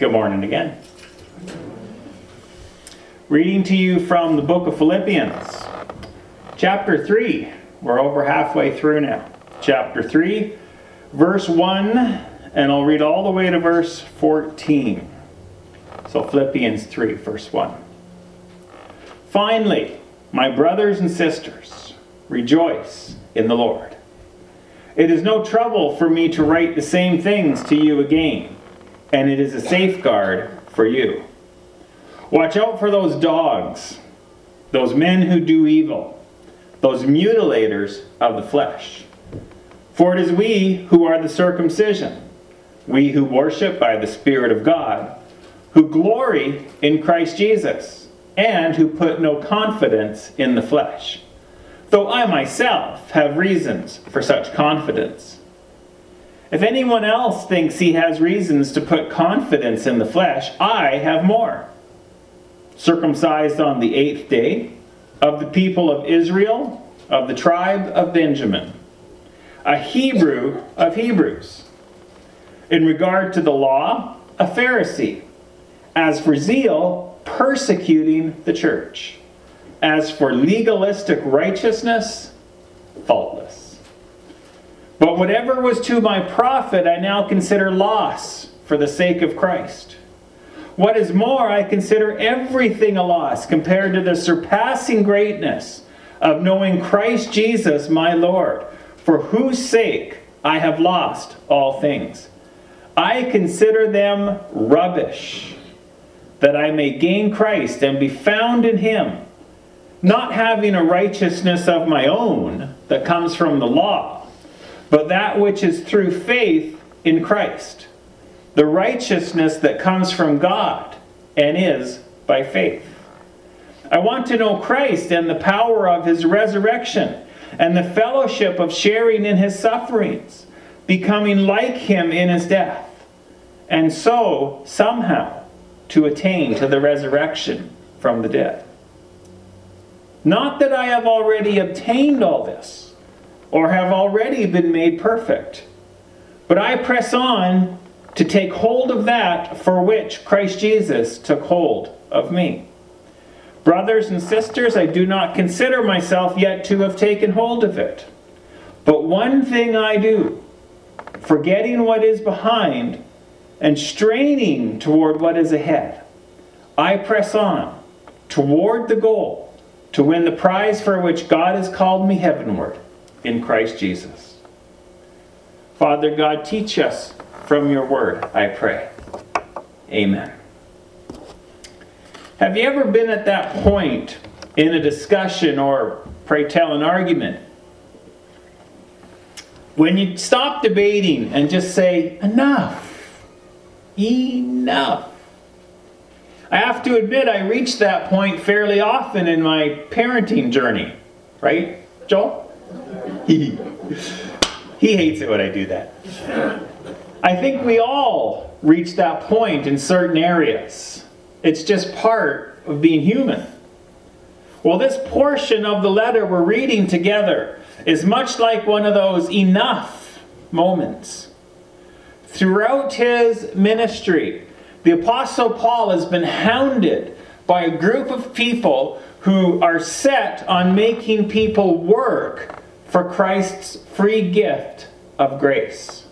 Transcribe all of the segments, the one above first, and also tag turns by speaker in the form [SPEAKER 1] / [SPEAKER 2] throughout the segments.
[SPEAKER 1] Good morning again. Reading to you from the book of Philippians, chapter 3. We're over halfway through now. Chapter 3, verse 1, and I'll read all the way to verse 14. So, Philippians 3, verse 1. Finally, my brothers and sisters, rejoice in the Lord. It is no trouble for me to write the same things to you again, and it is a safeguard for you. Watch out for those dogs, those men who do evil, those mutilators of the flesh. For it is we who are the circumcision, we who worship by the Spirit of God, who glory in Christ Jesus, and who put no confidence in the flesh though I myself have reasons for such confidence. If anyone else thinks he has reasons to put confidence in the flesh, I have more. Circumcised on the eighth day, of the people of Israel, of the tribe of Benjamin, a Hebrew of Hebrews. In regard to the law, a Pharisee. As for zeal, persecuting the church as for legalistic righteousness, faultless. But whatever was to my profit, I now consider loss for the sake of Christ. What is more, I consider everything a loss compared to the surpassing greatness of knowing Christ Jesus my Lord, for whose sake I have lost all things. I consider them rubbish, that I may gain Christ and be found in him not having a righteousness of my own that comes from the law, but that which is through faith in Christ, the righteousness that comes from God and is by faith. I want to know Christ and the power of his resurrection and the fellowship of sharing in his sufferings, becoming like him in his death, and so somehow to attain to the resurrection from the dead. Not that I have already obtained all this, or have already been made perfect, but I press on to take hold of that for which Christ Jesus took hold of me. Brothers and sisters, I do not consider myself yet to have taken hold of it. But one thing I do, forgetting what is behind and straining toward what is ahead, I press on toward the goal to win the prize for which God has called me heavenward in Christ Jesus. Father God, teach us from your word, I pray. Amen. Have you ever been at that point in a discussion or, pray tell, an argument when you stop debating and just say, enough, enough? I have to admit, I reach that point fairly often in my parenting journey. Right, Joel? He hates it when I do that. I think we all reach that point in certain areas. It's just part of being human. Well, this portion of the letter we're reading together is much like one of those enough moments. Throughout his ministry, the Apostle Paul has been hounded by a group of people who are set on making people work for Christ's free gift of grace.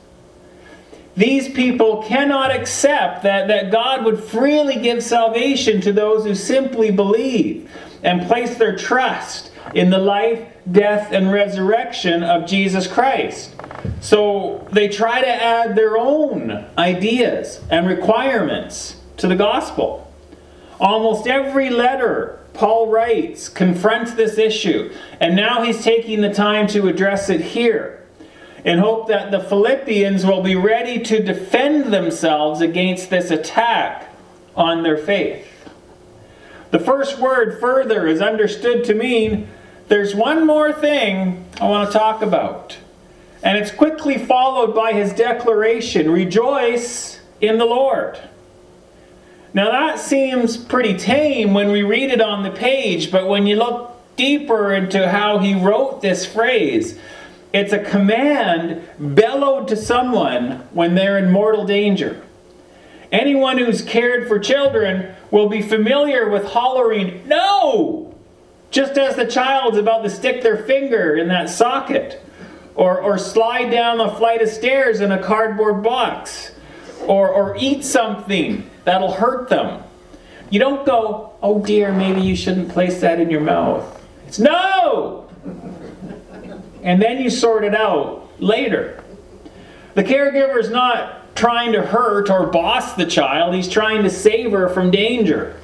[SPEAKER 1] These people cannot accept that, that God would freely give salvation to those who simply believe and place their trust in the life, death, and resurrection of Jesus Christ. So they try to add their own ideas and requirements to the gospel. Almost every letter Paul writes confronts this issue, and now he's taking the time to address it here in hope that the Philippians will be ready to defend themselves against this attack on their faith. The first word further is understood to mean there's one more thing I want to talk about. And it's quickly followed by his declaration Rejoice in the Lord. Now that seems pretty tame when we read it on the page, but when you look deeper into how he wrote this phrase, it's a command bellowed to someone when they're in mortal danger. Anyone who's cared for children will be familiar with hollering, No! Just as the child's about to stick their finger in that socket, or, or slide down a flight of stairs in a cardboard box, or, or eat something that'll hurt them. You don't go, Oh dear, maybe you shouldn't place that in your mouth. It's no! And then you sort it out later. The caregiver is not trying to hurt or boss the child, he's trying to save her from danger.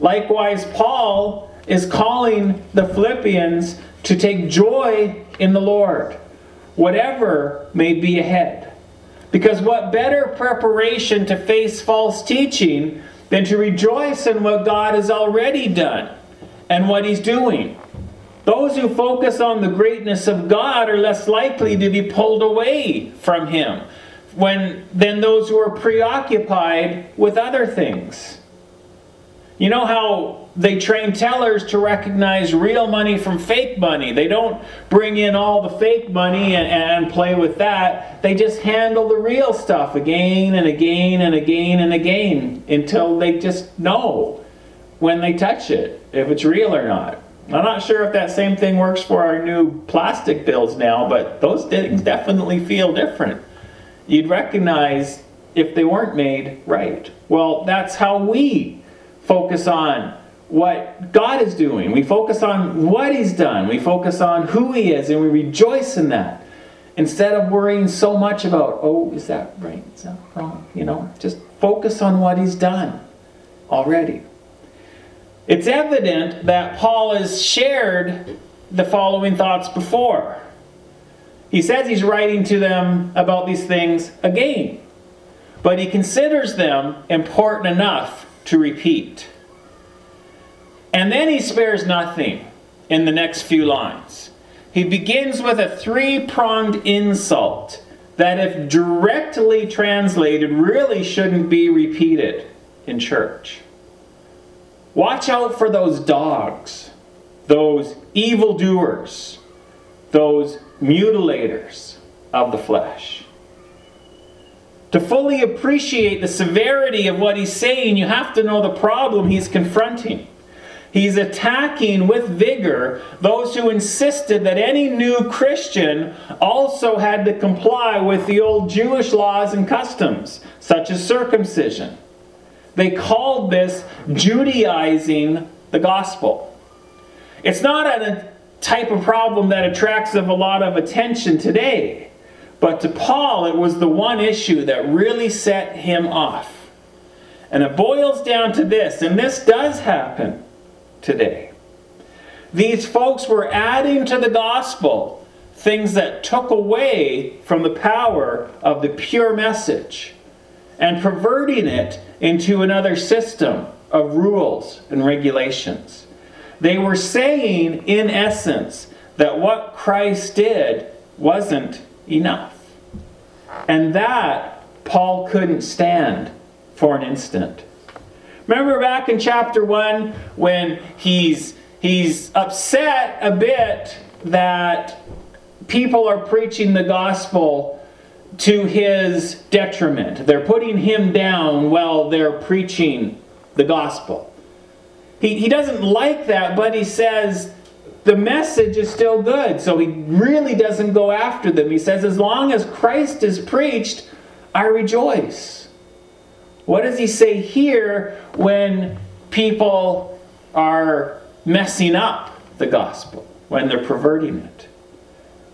[SPEAKER 1] Likewise, Paul is calling the Philippians to take joy in the Lord, whatever may be ahead. Because what better preparation to face false teaching than to rejoice in what God has already done and what He's doing? Those who focus on the greatness of God are less likely to be pulled away from Him when, than those who are preoccupied with other things. You know how they train tellers to recognize real money from fake money? They don't bring in all the fake money and, and play with that. They just handle the real stuff again and again and again and again until they just know when they touch it if it's real or not. I'm not sure if that same thing works for our new plastic bills now, but those things definitely feel different. You'd recognize if they weren't made right. Well, that's how we focus on what God is doing. We focus on what He's done. We focus on who He is, and we rejoice in that. Instead of worrying so much about, oh, is that right? Is that wrong? You know, just focus on what He's done already. It's evident that Paul has shared the following thoughts before. He says he's writing to them about these things again, but he considers them important enough to repeat. And then he spares nothing in the next few lines. He begins with a three pronged insult that, if directly translated, really shouldn't be repeated in church. Watch out for those dogs, those evildoers, those mutilators of the flesh. To fully appreciate the severity of what he's saying, you have to know the problem he's confronting. He's attacking with vigor those who insisted that any new Christian also had to comply with the old Jewish laws and customs, such as circumcision. They called this Judaizing the gospel. It's not a type of problem that attracts a lot of attention today, but to Paul, it was the one issue that really set him off. And it boils down to this, and this does happen today. These folks were adding to the gospel things that took away from the power of the pure message and perverting it into another system of rules and regulations. They were saying, in essence, that what Christ did wasn't enough. And that Paul couldn't stand for an instant. Remember back in chapter 1 when he's he's upset a bit that people are preaching the gospel to his detriment. They're putting him down while they're preaching the gospel. He, he doesn't like that, but he says the message is still good. So he really doesn't go after them. He says, as long as Christ is preached, I rejoice. What does he say here when people are messing up the gospel, when they're perverting it?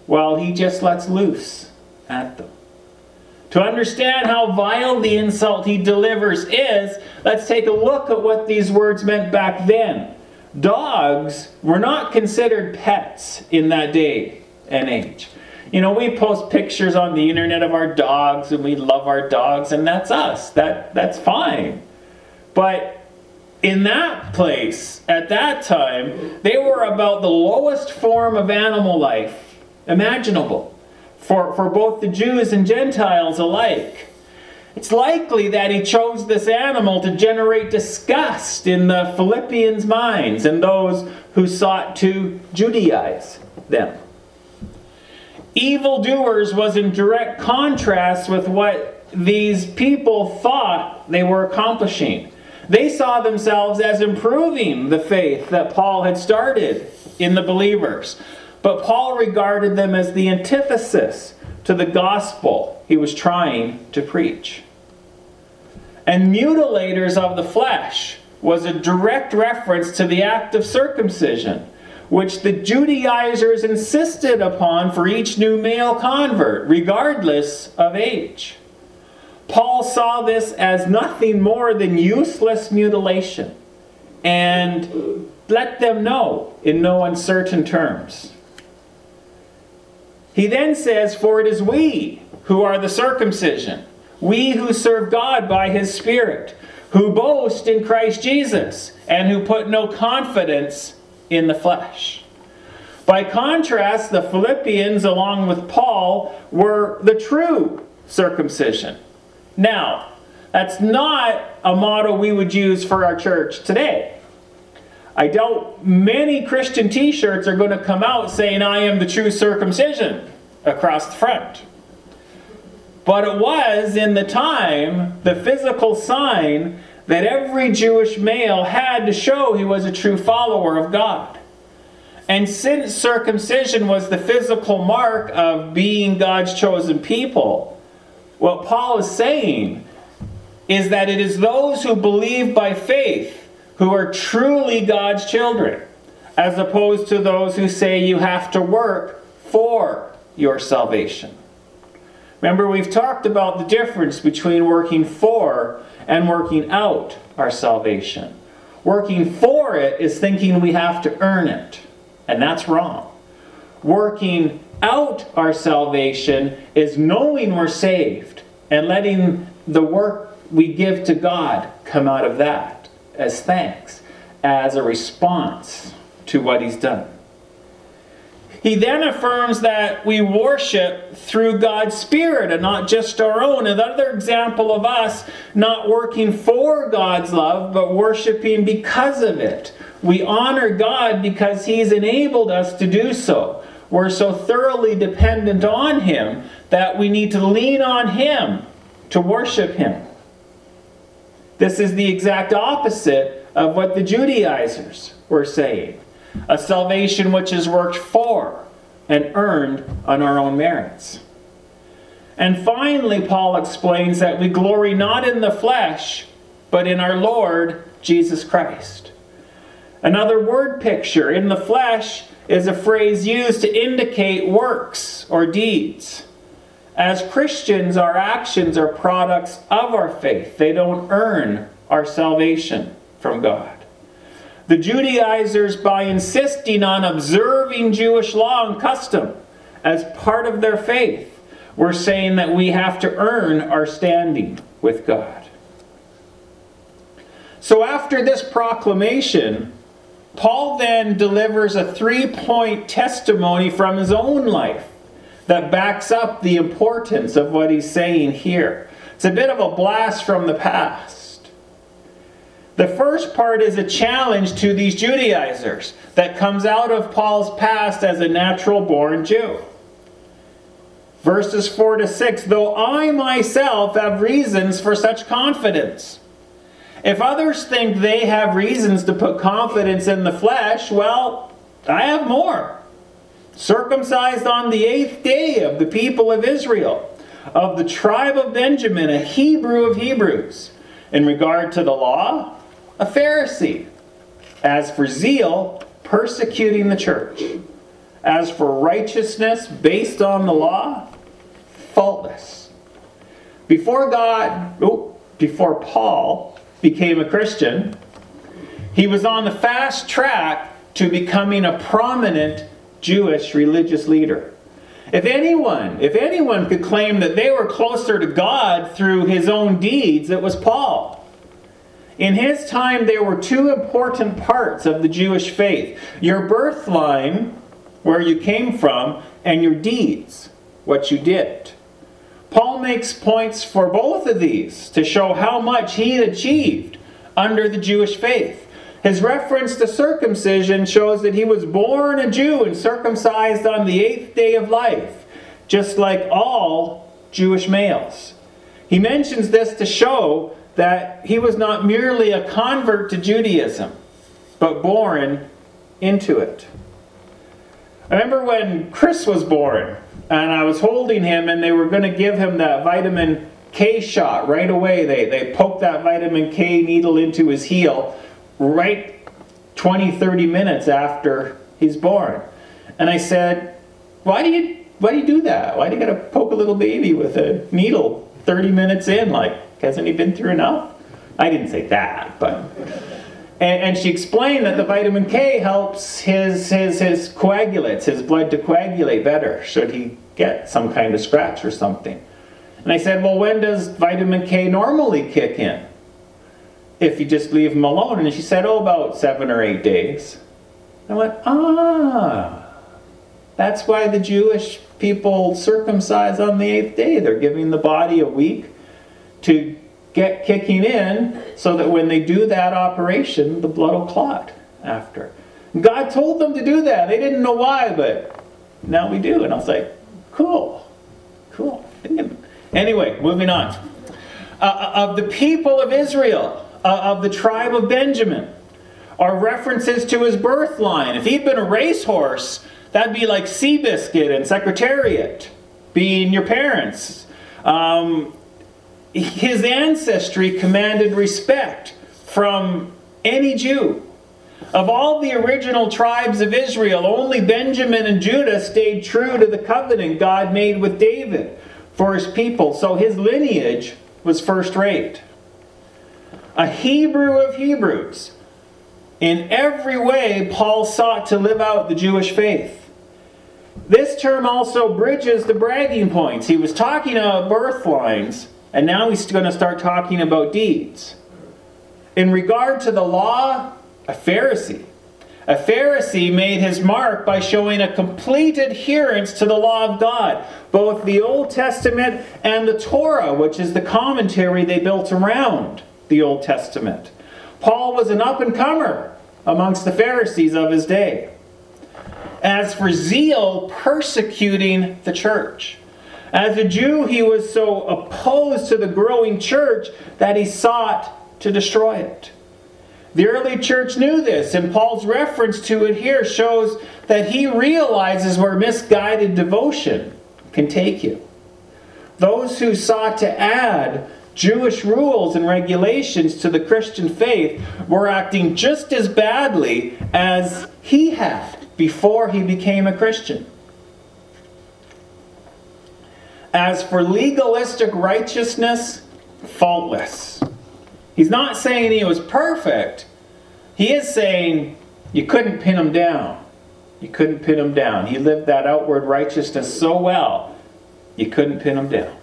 [SPEAKER 1] Well, he just lets loose at them. To understand how vile the insult he delivers is, let's take a look at what these words meant back then. Dogs were not considered pets in that day and age. You know, we post pictures on the internet of our dogs and we love our dogs and that's us. That that's fine. But in that place at that time, they were about the lowest form of animal life imaginable for, for both the Jews and Gentiles alike. It's likely that he chose this animal to generate disgust in the Philippians' minds and those who sought to Judaize them. Evildoers was in direct contrast with what these people thought they were accomplishing. They saw themselves as improving the faith that Paul had started in the believers. But Paul regarded them as the antithesis to the gospel he was trying to preach. And mutilators of the flesh was a direct reference to the act of circumcision, which the Judaizers insisted upon for each new male convert, regardless of age. Paul saw this as nothing more than useless mutilation and let them know in no uncertain terms. He then says, For it is we who are the circumcision, we who serve God by his Spirit, who boast in Christ Jesus, and who put no confidence in the flesh. By contrast, the Philippians, along with Paul, were the true circumcision. Now, that's not a model we would use for our church today. I doubt many Christian t shirts are going to come out saying, I am the true circumcision across the front. But it was, in the time, the physical sign that every Jewish male had to show he was a true follower of God. And since circumcision was the physical mark of being God's chosen people, what Paul is saying is that it is those who believe by faith who are truly God's children, as opposed to those who say you have to work for your salvation. Remember, we've talked about the difference between working for and working out our salvation. Working for it is thinking we have to earn it, and that's wrong. Working out our salvation is knowing we're saved and letting the work we give to God come out of that as thanks, as a response to what he's done. He then affirms that we worship through God's Spirit and not just our own. Another example of us not working for God's love, but worshiping because of it. We honor God because He's enabled us to do so. We're so thoroughly dependent on Him that we need to lean on Him to worship Him. This is the exact opposite of what the Judaizers were saying a salvation which is worked for and earned on our own merits. And finally, Paul explains that we glory not in the flesh, but in our Lord Jesus Christ. Another word picture in the flesh is a phrase used to indicate works or deeds. As Christians, our actions are products of our faith. They don't earn our salvation from God. The Judaizers, by insisting on observing Jewish law and custom as part of their faith, were saying that we have to earn our standing with God. So, after this proclamation, Paul then delivers a three point testimony from his own life that backs up the importance of what he's saying here. It's a bit of a blast from the past. The first part is a challenge to these Judaizers that comes out of Paul's past as a natural born Jew. Verses 4 to 6 Though I myself have reasons for such confidence. If others think they have reasons to put confidence in the flesh, well, I have more circumcised on the eighth day of the people of Israel, of the tribe of Benjamin, a Hebrew of Hebrews. In regard to the law, a Pharisee. As for zeal, persecuting the church. As for righteousness based on the law, faultless. Before God, oh, before Paul became a Christian, he was on the fast track to becoming a prominent Jewish religious leader. If anyone, if anyone could claim that they were closer to God through his own deeds, it was Paul. In his time, there were two important parts of the Jewish faith your birth line, where you came from, and your deeds, what you did. Paul makes points for both of these to show how much he had achieved under the Jewish faith. His reference to circumcision shows that he was born a Jew and circumcised on the eighth day of life, just like all Jewish males. He mentions this to show that he was not merely a convert to Judaism, but born into it. I remember when Chris was born, and I was holding him, and they were going to give him that vitamin K shot right away. They, they poked that vitamin K needle into his heel right 20, 30 minutes after he's born. And I said, Why do you why do you do that? Why do you gotta poke a little baby with a needle 30 minutes in? Like, hasn't he been through enough? I didn't say that, but and, and she explained that the vitamin K helps his his his coagulates, his blood to coagulate better, should he get some kind of scratch or something. And I said, Well, when does vitamin K normally kick in? If you just leave him alone. And she said, Oh, about seven or eight days. I went, Ah, that's why the Jewish people circumcise on the eighth day. They're giving the body a week to get kicking in so that when they do that operation, the blood will clot after. God told them to do that. They didn't know why, but now we do. And I was like, cool, cool. Anyway, moving on. Uh, uh, of the people of Israel, of the tribe of Benjamin, are references to his birth line. If he'd been a racehorse, that'd be like Seabiscuit and Secretariat being your parents. Um, his ancestry commanded respect from any Jew. Of all the original tribes of Israel, only Benjamin and Judah stayed true to the covenant God made with David for his people, so his lineage was first rate. A Hebrew of Hebrews. In every way, Paul sought to live out the Jewish faith. This term also bridges the bragging points. He was talking about birth lines, and now he's going to start talking about deeds. In regard to the law, a Pharisee. A Pharisee made his mark by showing a complete adherence to the law of God, both the Old Testament and the Torah, which is the commentary they built around the Old Testament. Paul was an up and comer amongst the Pharisees of his day. As for zeal, persecuting the church. As a Jew, he was so opposed to the growing church that he sought to destroy it. The early church knew this, and Paul's reference to it here shows that he realizes where misguided devotion can take you. Those who sought to add Jewish rules and regulations to the Christian faith were acting just as badly as he had before he became a Christian. As for legalistic righteousness, faultless. He's not saying he was perfect. He is saying you couldn't pin him down. You couldn't pin him down. He lived that outward righteousness so well, you couldn't pin him down.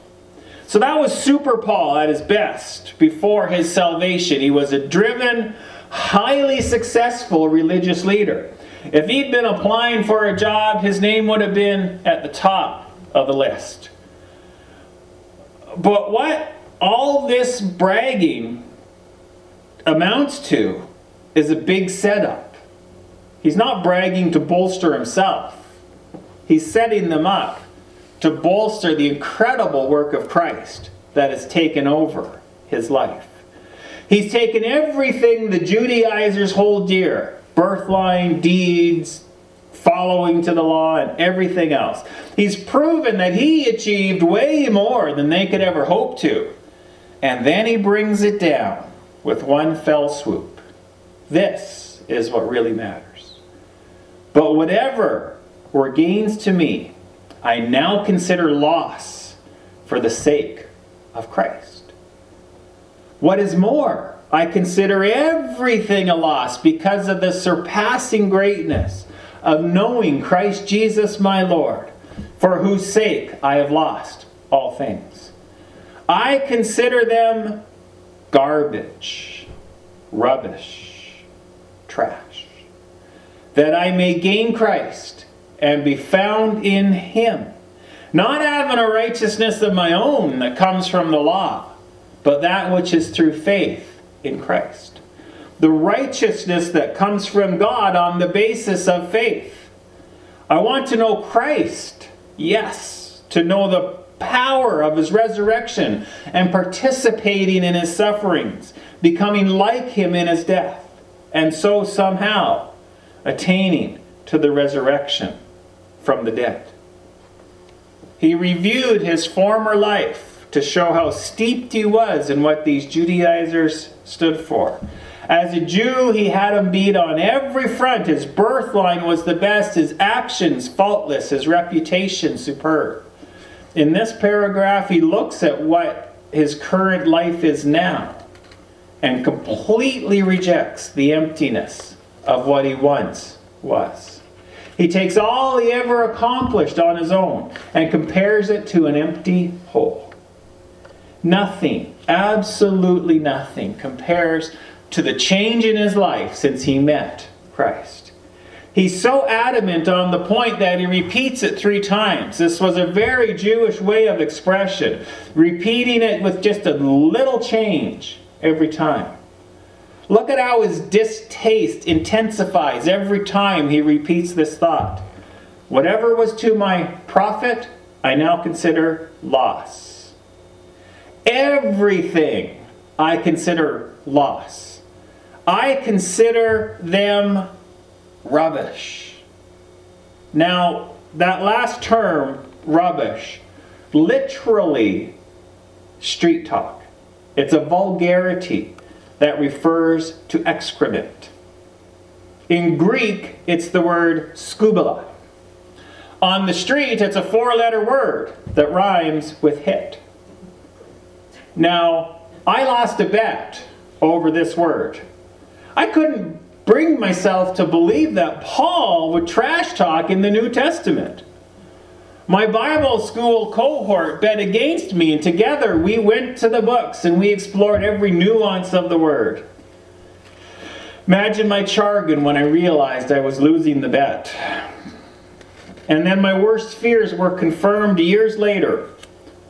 [SPEAKER 1] So that was Super Paul at his best before his salvation. He was a driven, highly successful religious leader. If he'd been applying for a job, his name would have been at the top of the list. But what all this bragging amounts to is a big setup. He's not bragging to bolster himself, he's setting them up to bolster the incredible work of Christ that has taken over his life. He's taken everything the Judaizers hold dear birthline, deeds, following to the law, and everything else. He's proven that he achieved way more than they could ever hope to. And then he brings it down with one fell swoop. This is what really matters. But whatever were gains to me, I now consider loss for the sake of Christ. What is more, I consider everything a loss because of the surpassing greatness of knowing Christ Jesus my Lord, for whose sake I have lost all things. I consider them garbage, rubbish, trash, that I may gain Christ and be found in Him, not having a righteousness of my own that comes from the law, but that which is through faith in Christ. The righteousness that comes from God on the basis of faith. I want to know Christ, yes, to know the power of his resurrection and participating in his sufferings, becoming like him in his death, and so somehow attaining to the resurrection from the dead. He reviewed his former life to show how steeped he was in what these Judaizers stood for. As a Jew, he had him beat on every front. His birthline was the best, his actions faultless, his reputation superb. In this paragraph, he looks at what his current life is now and completely rejects the emptiness of what he once was. He takes all he ever accomplished on his own and compares it to an empty hole. Nothing, absolutely nothing, compares to the change in his life since he met Christ. He's so adamant on the point that he repeats it three times. This was a very Jewish way of expression, repeating it with just a little change every time. Look at how his distaste intensifies every time he repeats this thought. Whatever was to my profit, I now consider loss. Everything I consider loss. I consider them rubbish. Now, that last term, rubbish, literally street talk. It's a vulgarity that refers to excrement. In Greek, it's the word skubala. On the street, it's a four letter word that rhymes with hit. Now, I lost a bet over this word. I couldn't bring myself to believe that Paul would trash talk in the New Testament. My Bible school cohort bet against me, and together we went to the books and we explored every nuance of the word. Imagine my jargon when I realized I was losing the bet. And then my worst fears were confirmed years later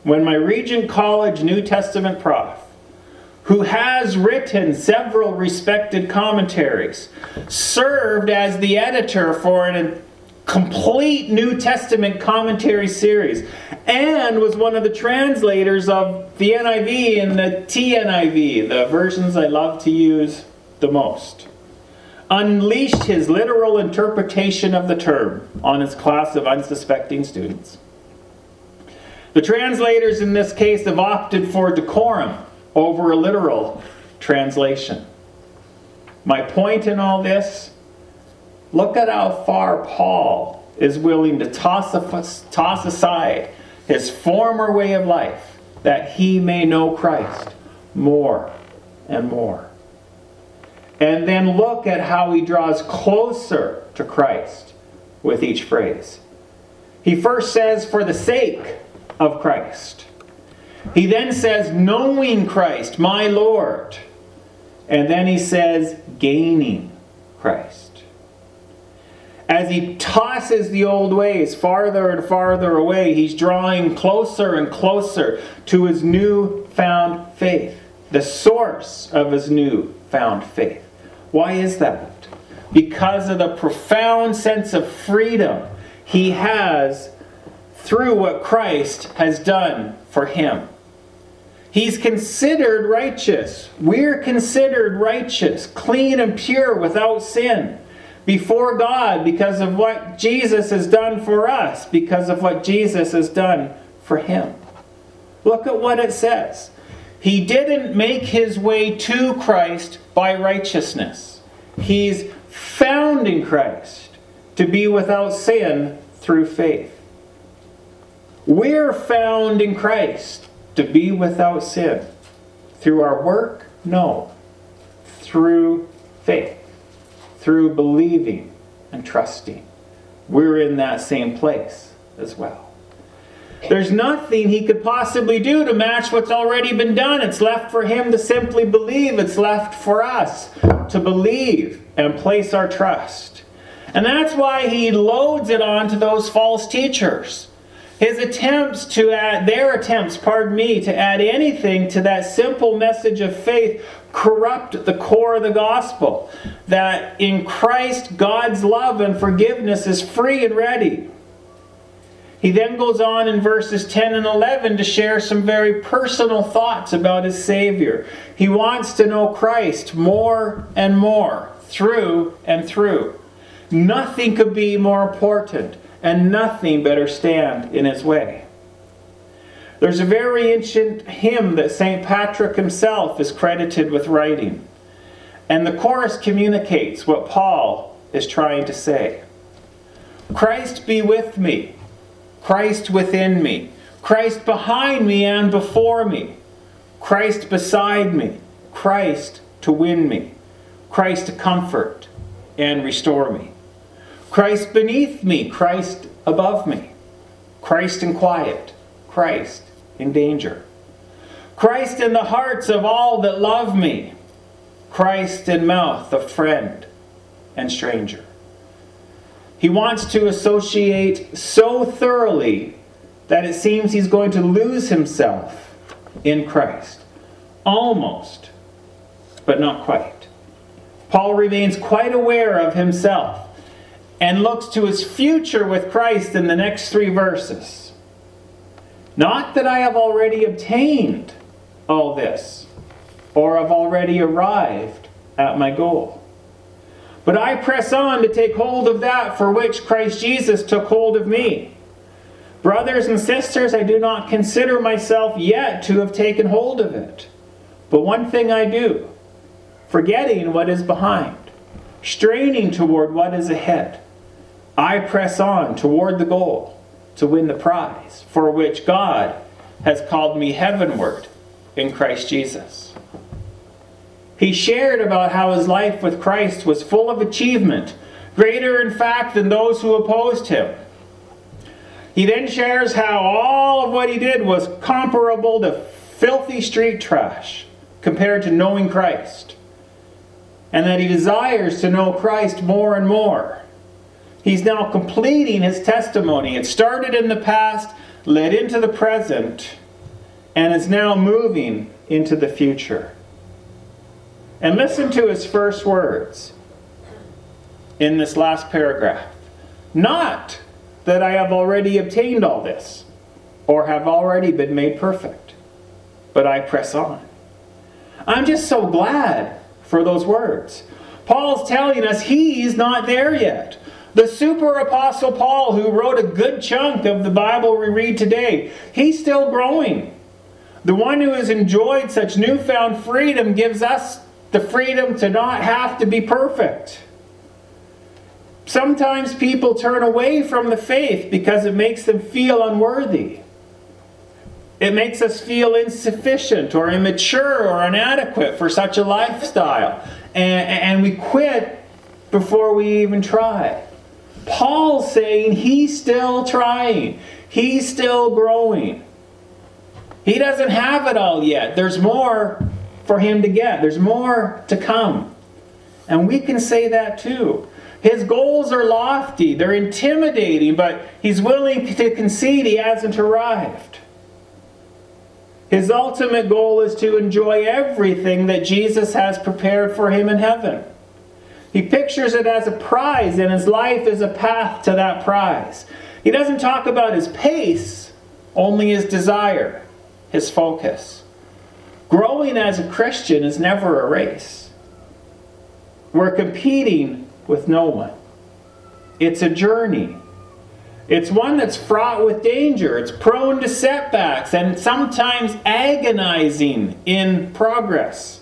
[SPEAKER 1] when my Regent College New Testament prof who has written several respected commentaries, served as the editor for a complete New Testament commentary series, and was one of the translators of the NIV and the TNIV, the versions I love to use the most. Unleashed his literal interpretation of the term on his class of unsuspecting students. The translators in this case have opted for decorum over a literal translation. My point in all this look at how far Paul is willing to toss, toss aside his former way of life that he may know Christ more and more. And then look at how he draws closer to Christ with each phrase. He first says, for the sake of Christ. He then says, knowing Christ, my Lord. And then he says, gaining Christ. As he tosses the old ways farther and farther away, he's drawing closer and closer to his new found faith, the source of his new found faith. Why is that? Because of the profound sense of freedom he has through what Christ has done for him. He's considered righteous. We're considered righteous, clean and pure without sin before God because of what Jesus has done for us, because of what Jesus has done for him. Look at what it says. He didn't make his way to Christ by righteousness. He's found in Christ to be without sin through faith. We're found in Christ to be without sin. Through our work? No. Through faith. Through believing and trusting. We're in that same place as well. There's nothing he could possibly do to match what's already been done. It's left for him to simply believe. It's left for us to believe and place our trust. And that's why he loads it onto those false teachers. His attempts to add, their attempts, pardon me, to add anything to that simple message of faith corrupt the core of the gospel. That in Christ, God's love and forgiveness is free and ready. He then goes on in verses 10 and 11 to share some very personal thoughts about his Savior. He wants to know Christ more and more, through and through. Nothing could be more important, and nothing better stand in his way. There's a very ancient hymn that St. Patrick himself is credited with writing. And the chorus communicates what Paul is trying to say Christ be with me Christ within me, Christ behind me and before me, Christ beside me, Christ to win me, Christ to comfort and restore me, Christ beneath me, Christ above me, Christ in quiet, Christ in danger, Christ in the hearts of all that love me, Christ in mouth of friend and stranger. He wants to associate so thoroughly that it seems he's going to lose himself in Christ. Almost, but not quite. Paul remains quite aware of himself and looks to his future with Christ in the next three verses. Not that I have already obtained all this, or have already arrived at my goal. But I press on to take hold of that for which Christ Jesus took hold of me. Brothers and sisters, I do not consider myself yet to have taken hold of it. But one thing I do, forgetting what is behind, straining toward what is ahead, I press on toward the goal to win the prize for which God has called me heavenward in Christ Jesus. He shared about how his life with Christ was full of achievement, greater in fact than those who opposed him. He then shares how all of what he did was comparable to filthy street trash compared to knowing Christ, and that he desires to know Christ more and more. He's now completing his testimony. It started in the past, led into the present, and is now moving into the future. And listen to his first words in this last paragraph. Not that I have already obtained all this, or have already been made perfect, but I press on. I'm just so glad for those words. Paul's telling us he's not there yet. The super apostle Paul, who wrote a good chunk of the Bible we read today, he's still growing. The one who has enjoyed such newfound freedom gives us the freedom to not have to be perfect. Sometimes people turn away from the faith because it makes them feel unworthy. It makes us feel insufficient or immature or inadequate for such a lifestyle. And, and we quit before we even try. Paul's saying he's still trying, he's still growing. He doesn't have it all yet. There's more for him to get. There's more to come. And we can say that too. His goals are lofty, they're intimidating, but he's willing to concede he hasn't arrived. His ultimate goal is to enjoy everything that Jesus has prepared for him in heaven. He pictures it as a prize, and his life is a path to that prize. He doesn't talk about his pace, only his desire, his focus. Growing as a Christian is never a race. We're competing with no one. It's a journey. It's one that's fraught with danger. It's prone to setbacks and sometimes agonizing in progress.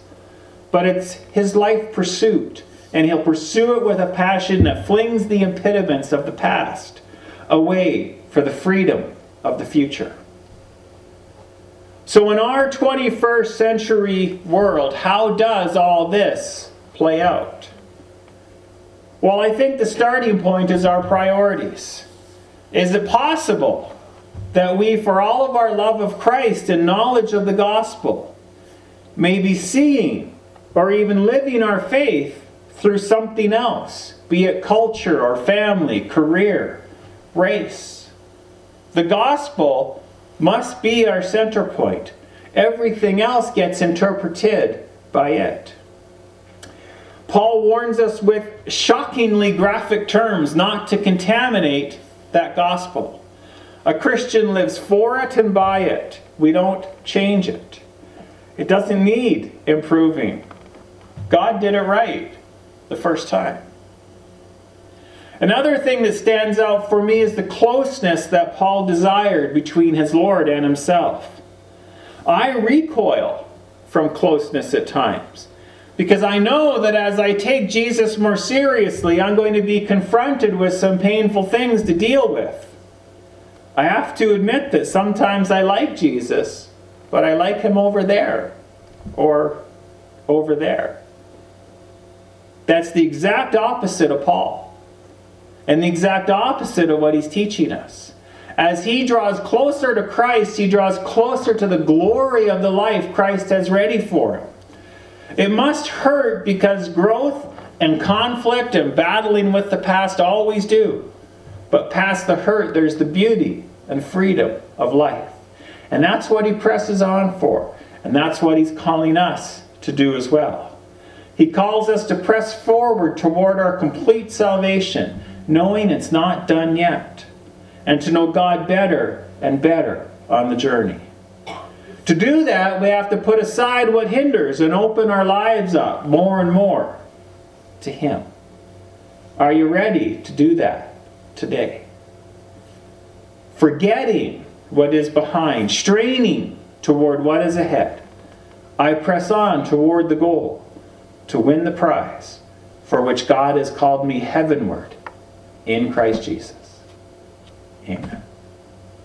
[SPEAKER 1] But it's his life pursuit, and he'll pursue it with a passion that flings the impediments of the past away for the freedom of the future. So, in our 21st century world, how does all this play out? Well, I think the starting point is our priorities. Is it possible that we, for all of our love of Christ and knowledge of the gospel, may be seeing or even living our faith through something else, be it culture or family, career, race? The gospel must be our center point. Everything else gets interpreted by it. Paul warns us with shockingly graphic terms not to contaminate that gospel. A Christian lives for it and by it. We don't change it. It doesn't need improving. God did it right the first time. Another thing that stands out for me is the closeness that Paul desired between his Lord and himself. I recoil from closeness at times because I know that as I take Jesus more seriously, I'm going to be confronted with some painful things to deal with. I have to admit that sometimes I like Jesus, but I like him over there or over there. That's the exact opposite of Paul and the exact opposite of what he's teaching us. As he draws closer to Christ, he draws closer to the glory of the life Christ has ready for him. It must hurt because growth and conflict and battling with the past always do. But past the hurt, there's the beauty and freedom of life. And that's what he presses on for. And that's what he's calling us to do as well. He calls us to press forward toward our complete salvation knowing it's not done yet, and to know God better and better on the journey. To do that, we have to put aside what hinders and open our lives up more and more to Him. Are you ready to do that today? Forgetting what is behind, straining toward what is ahead, I press on toward the goal to win the prize for which God has called me heavenward in Christ Jesus. Amen.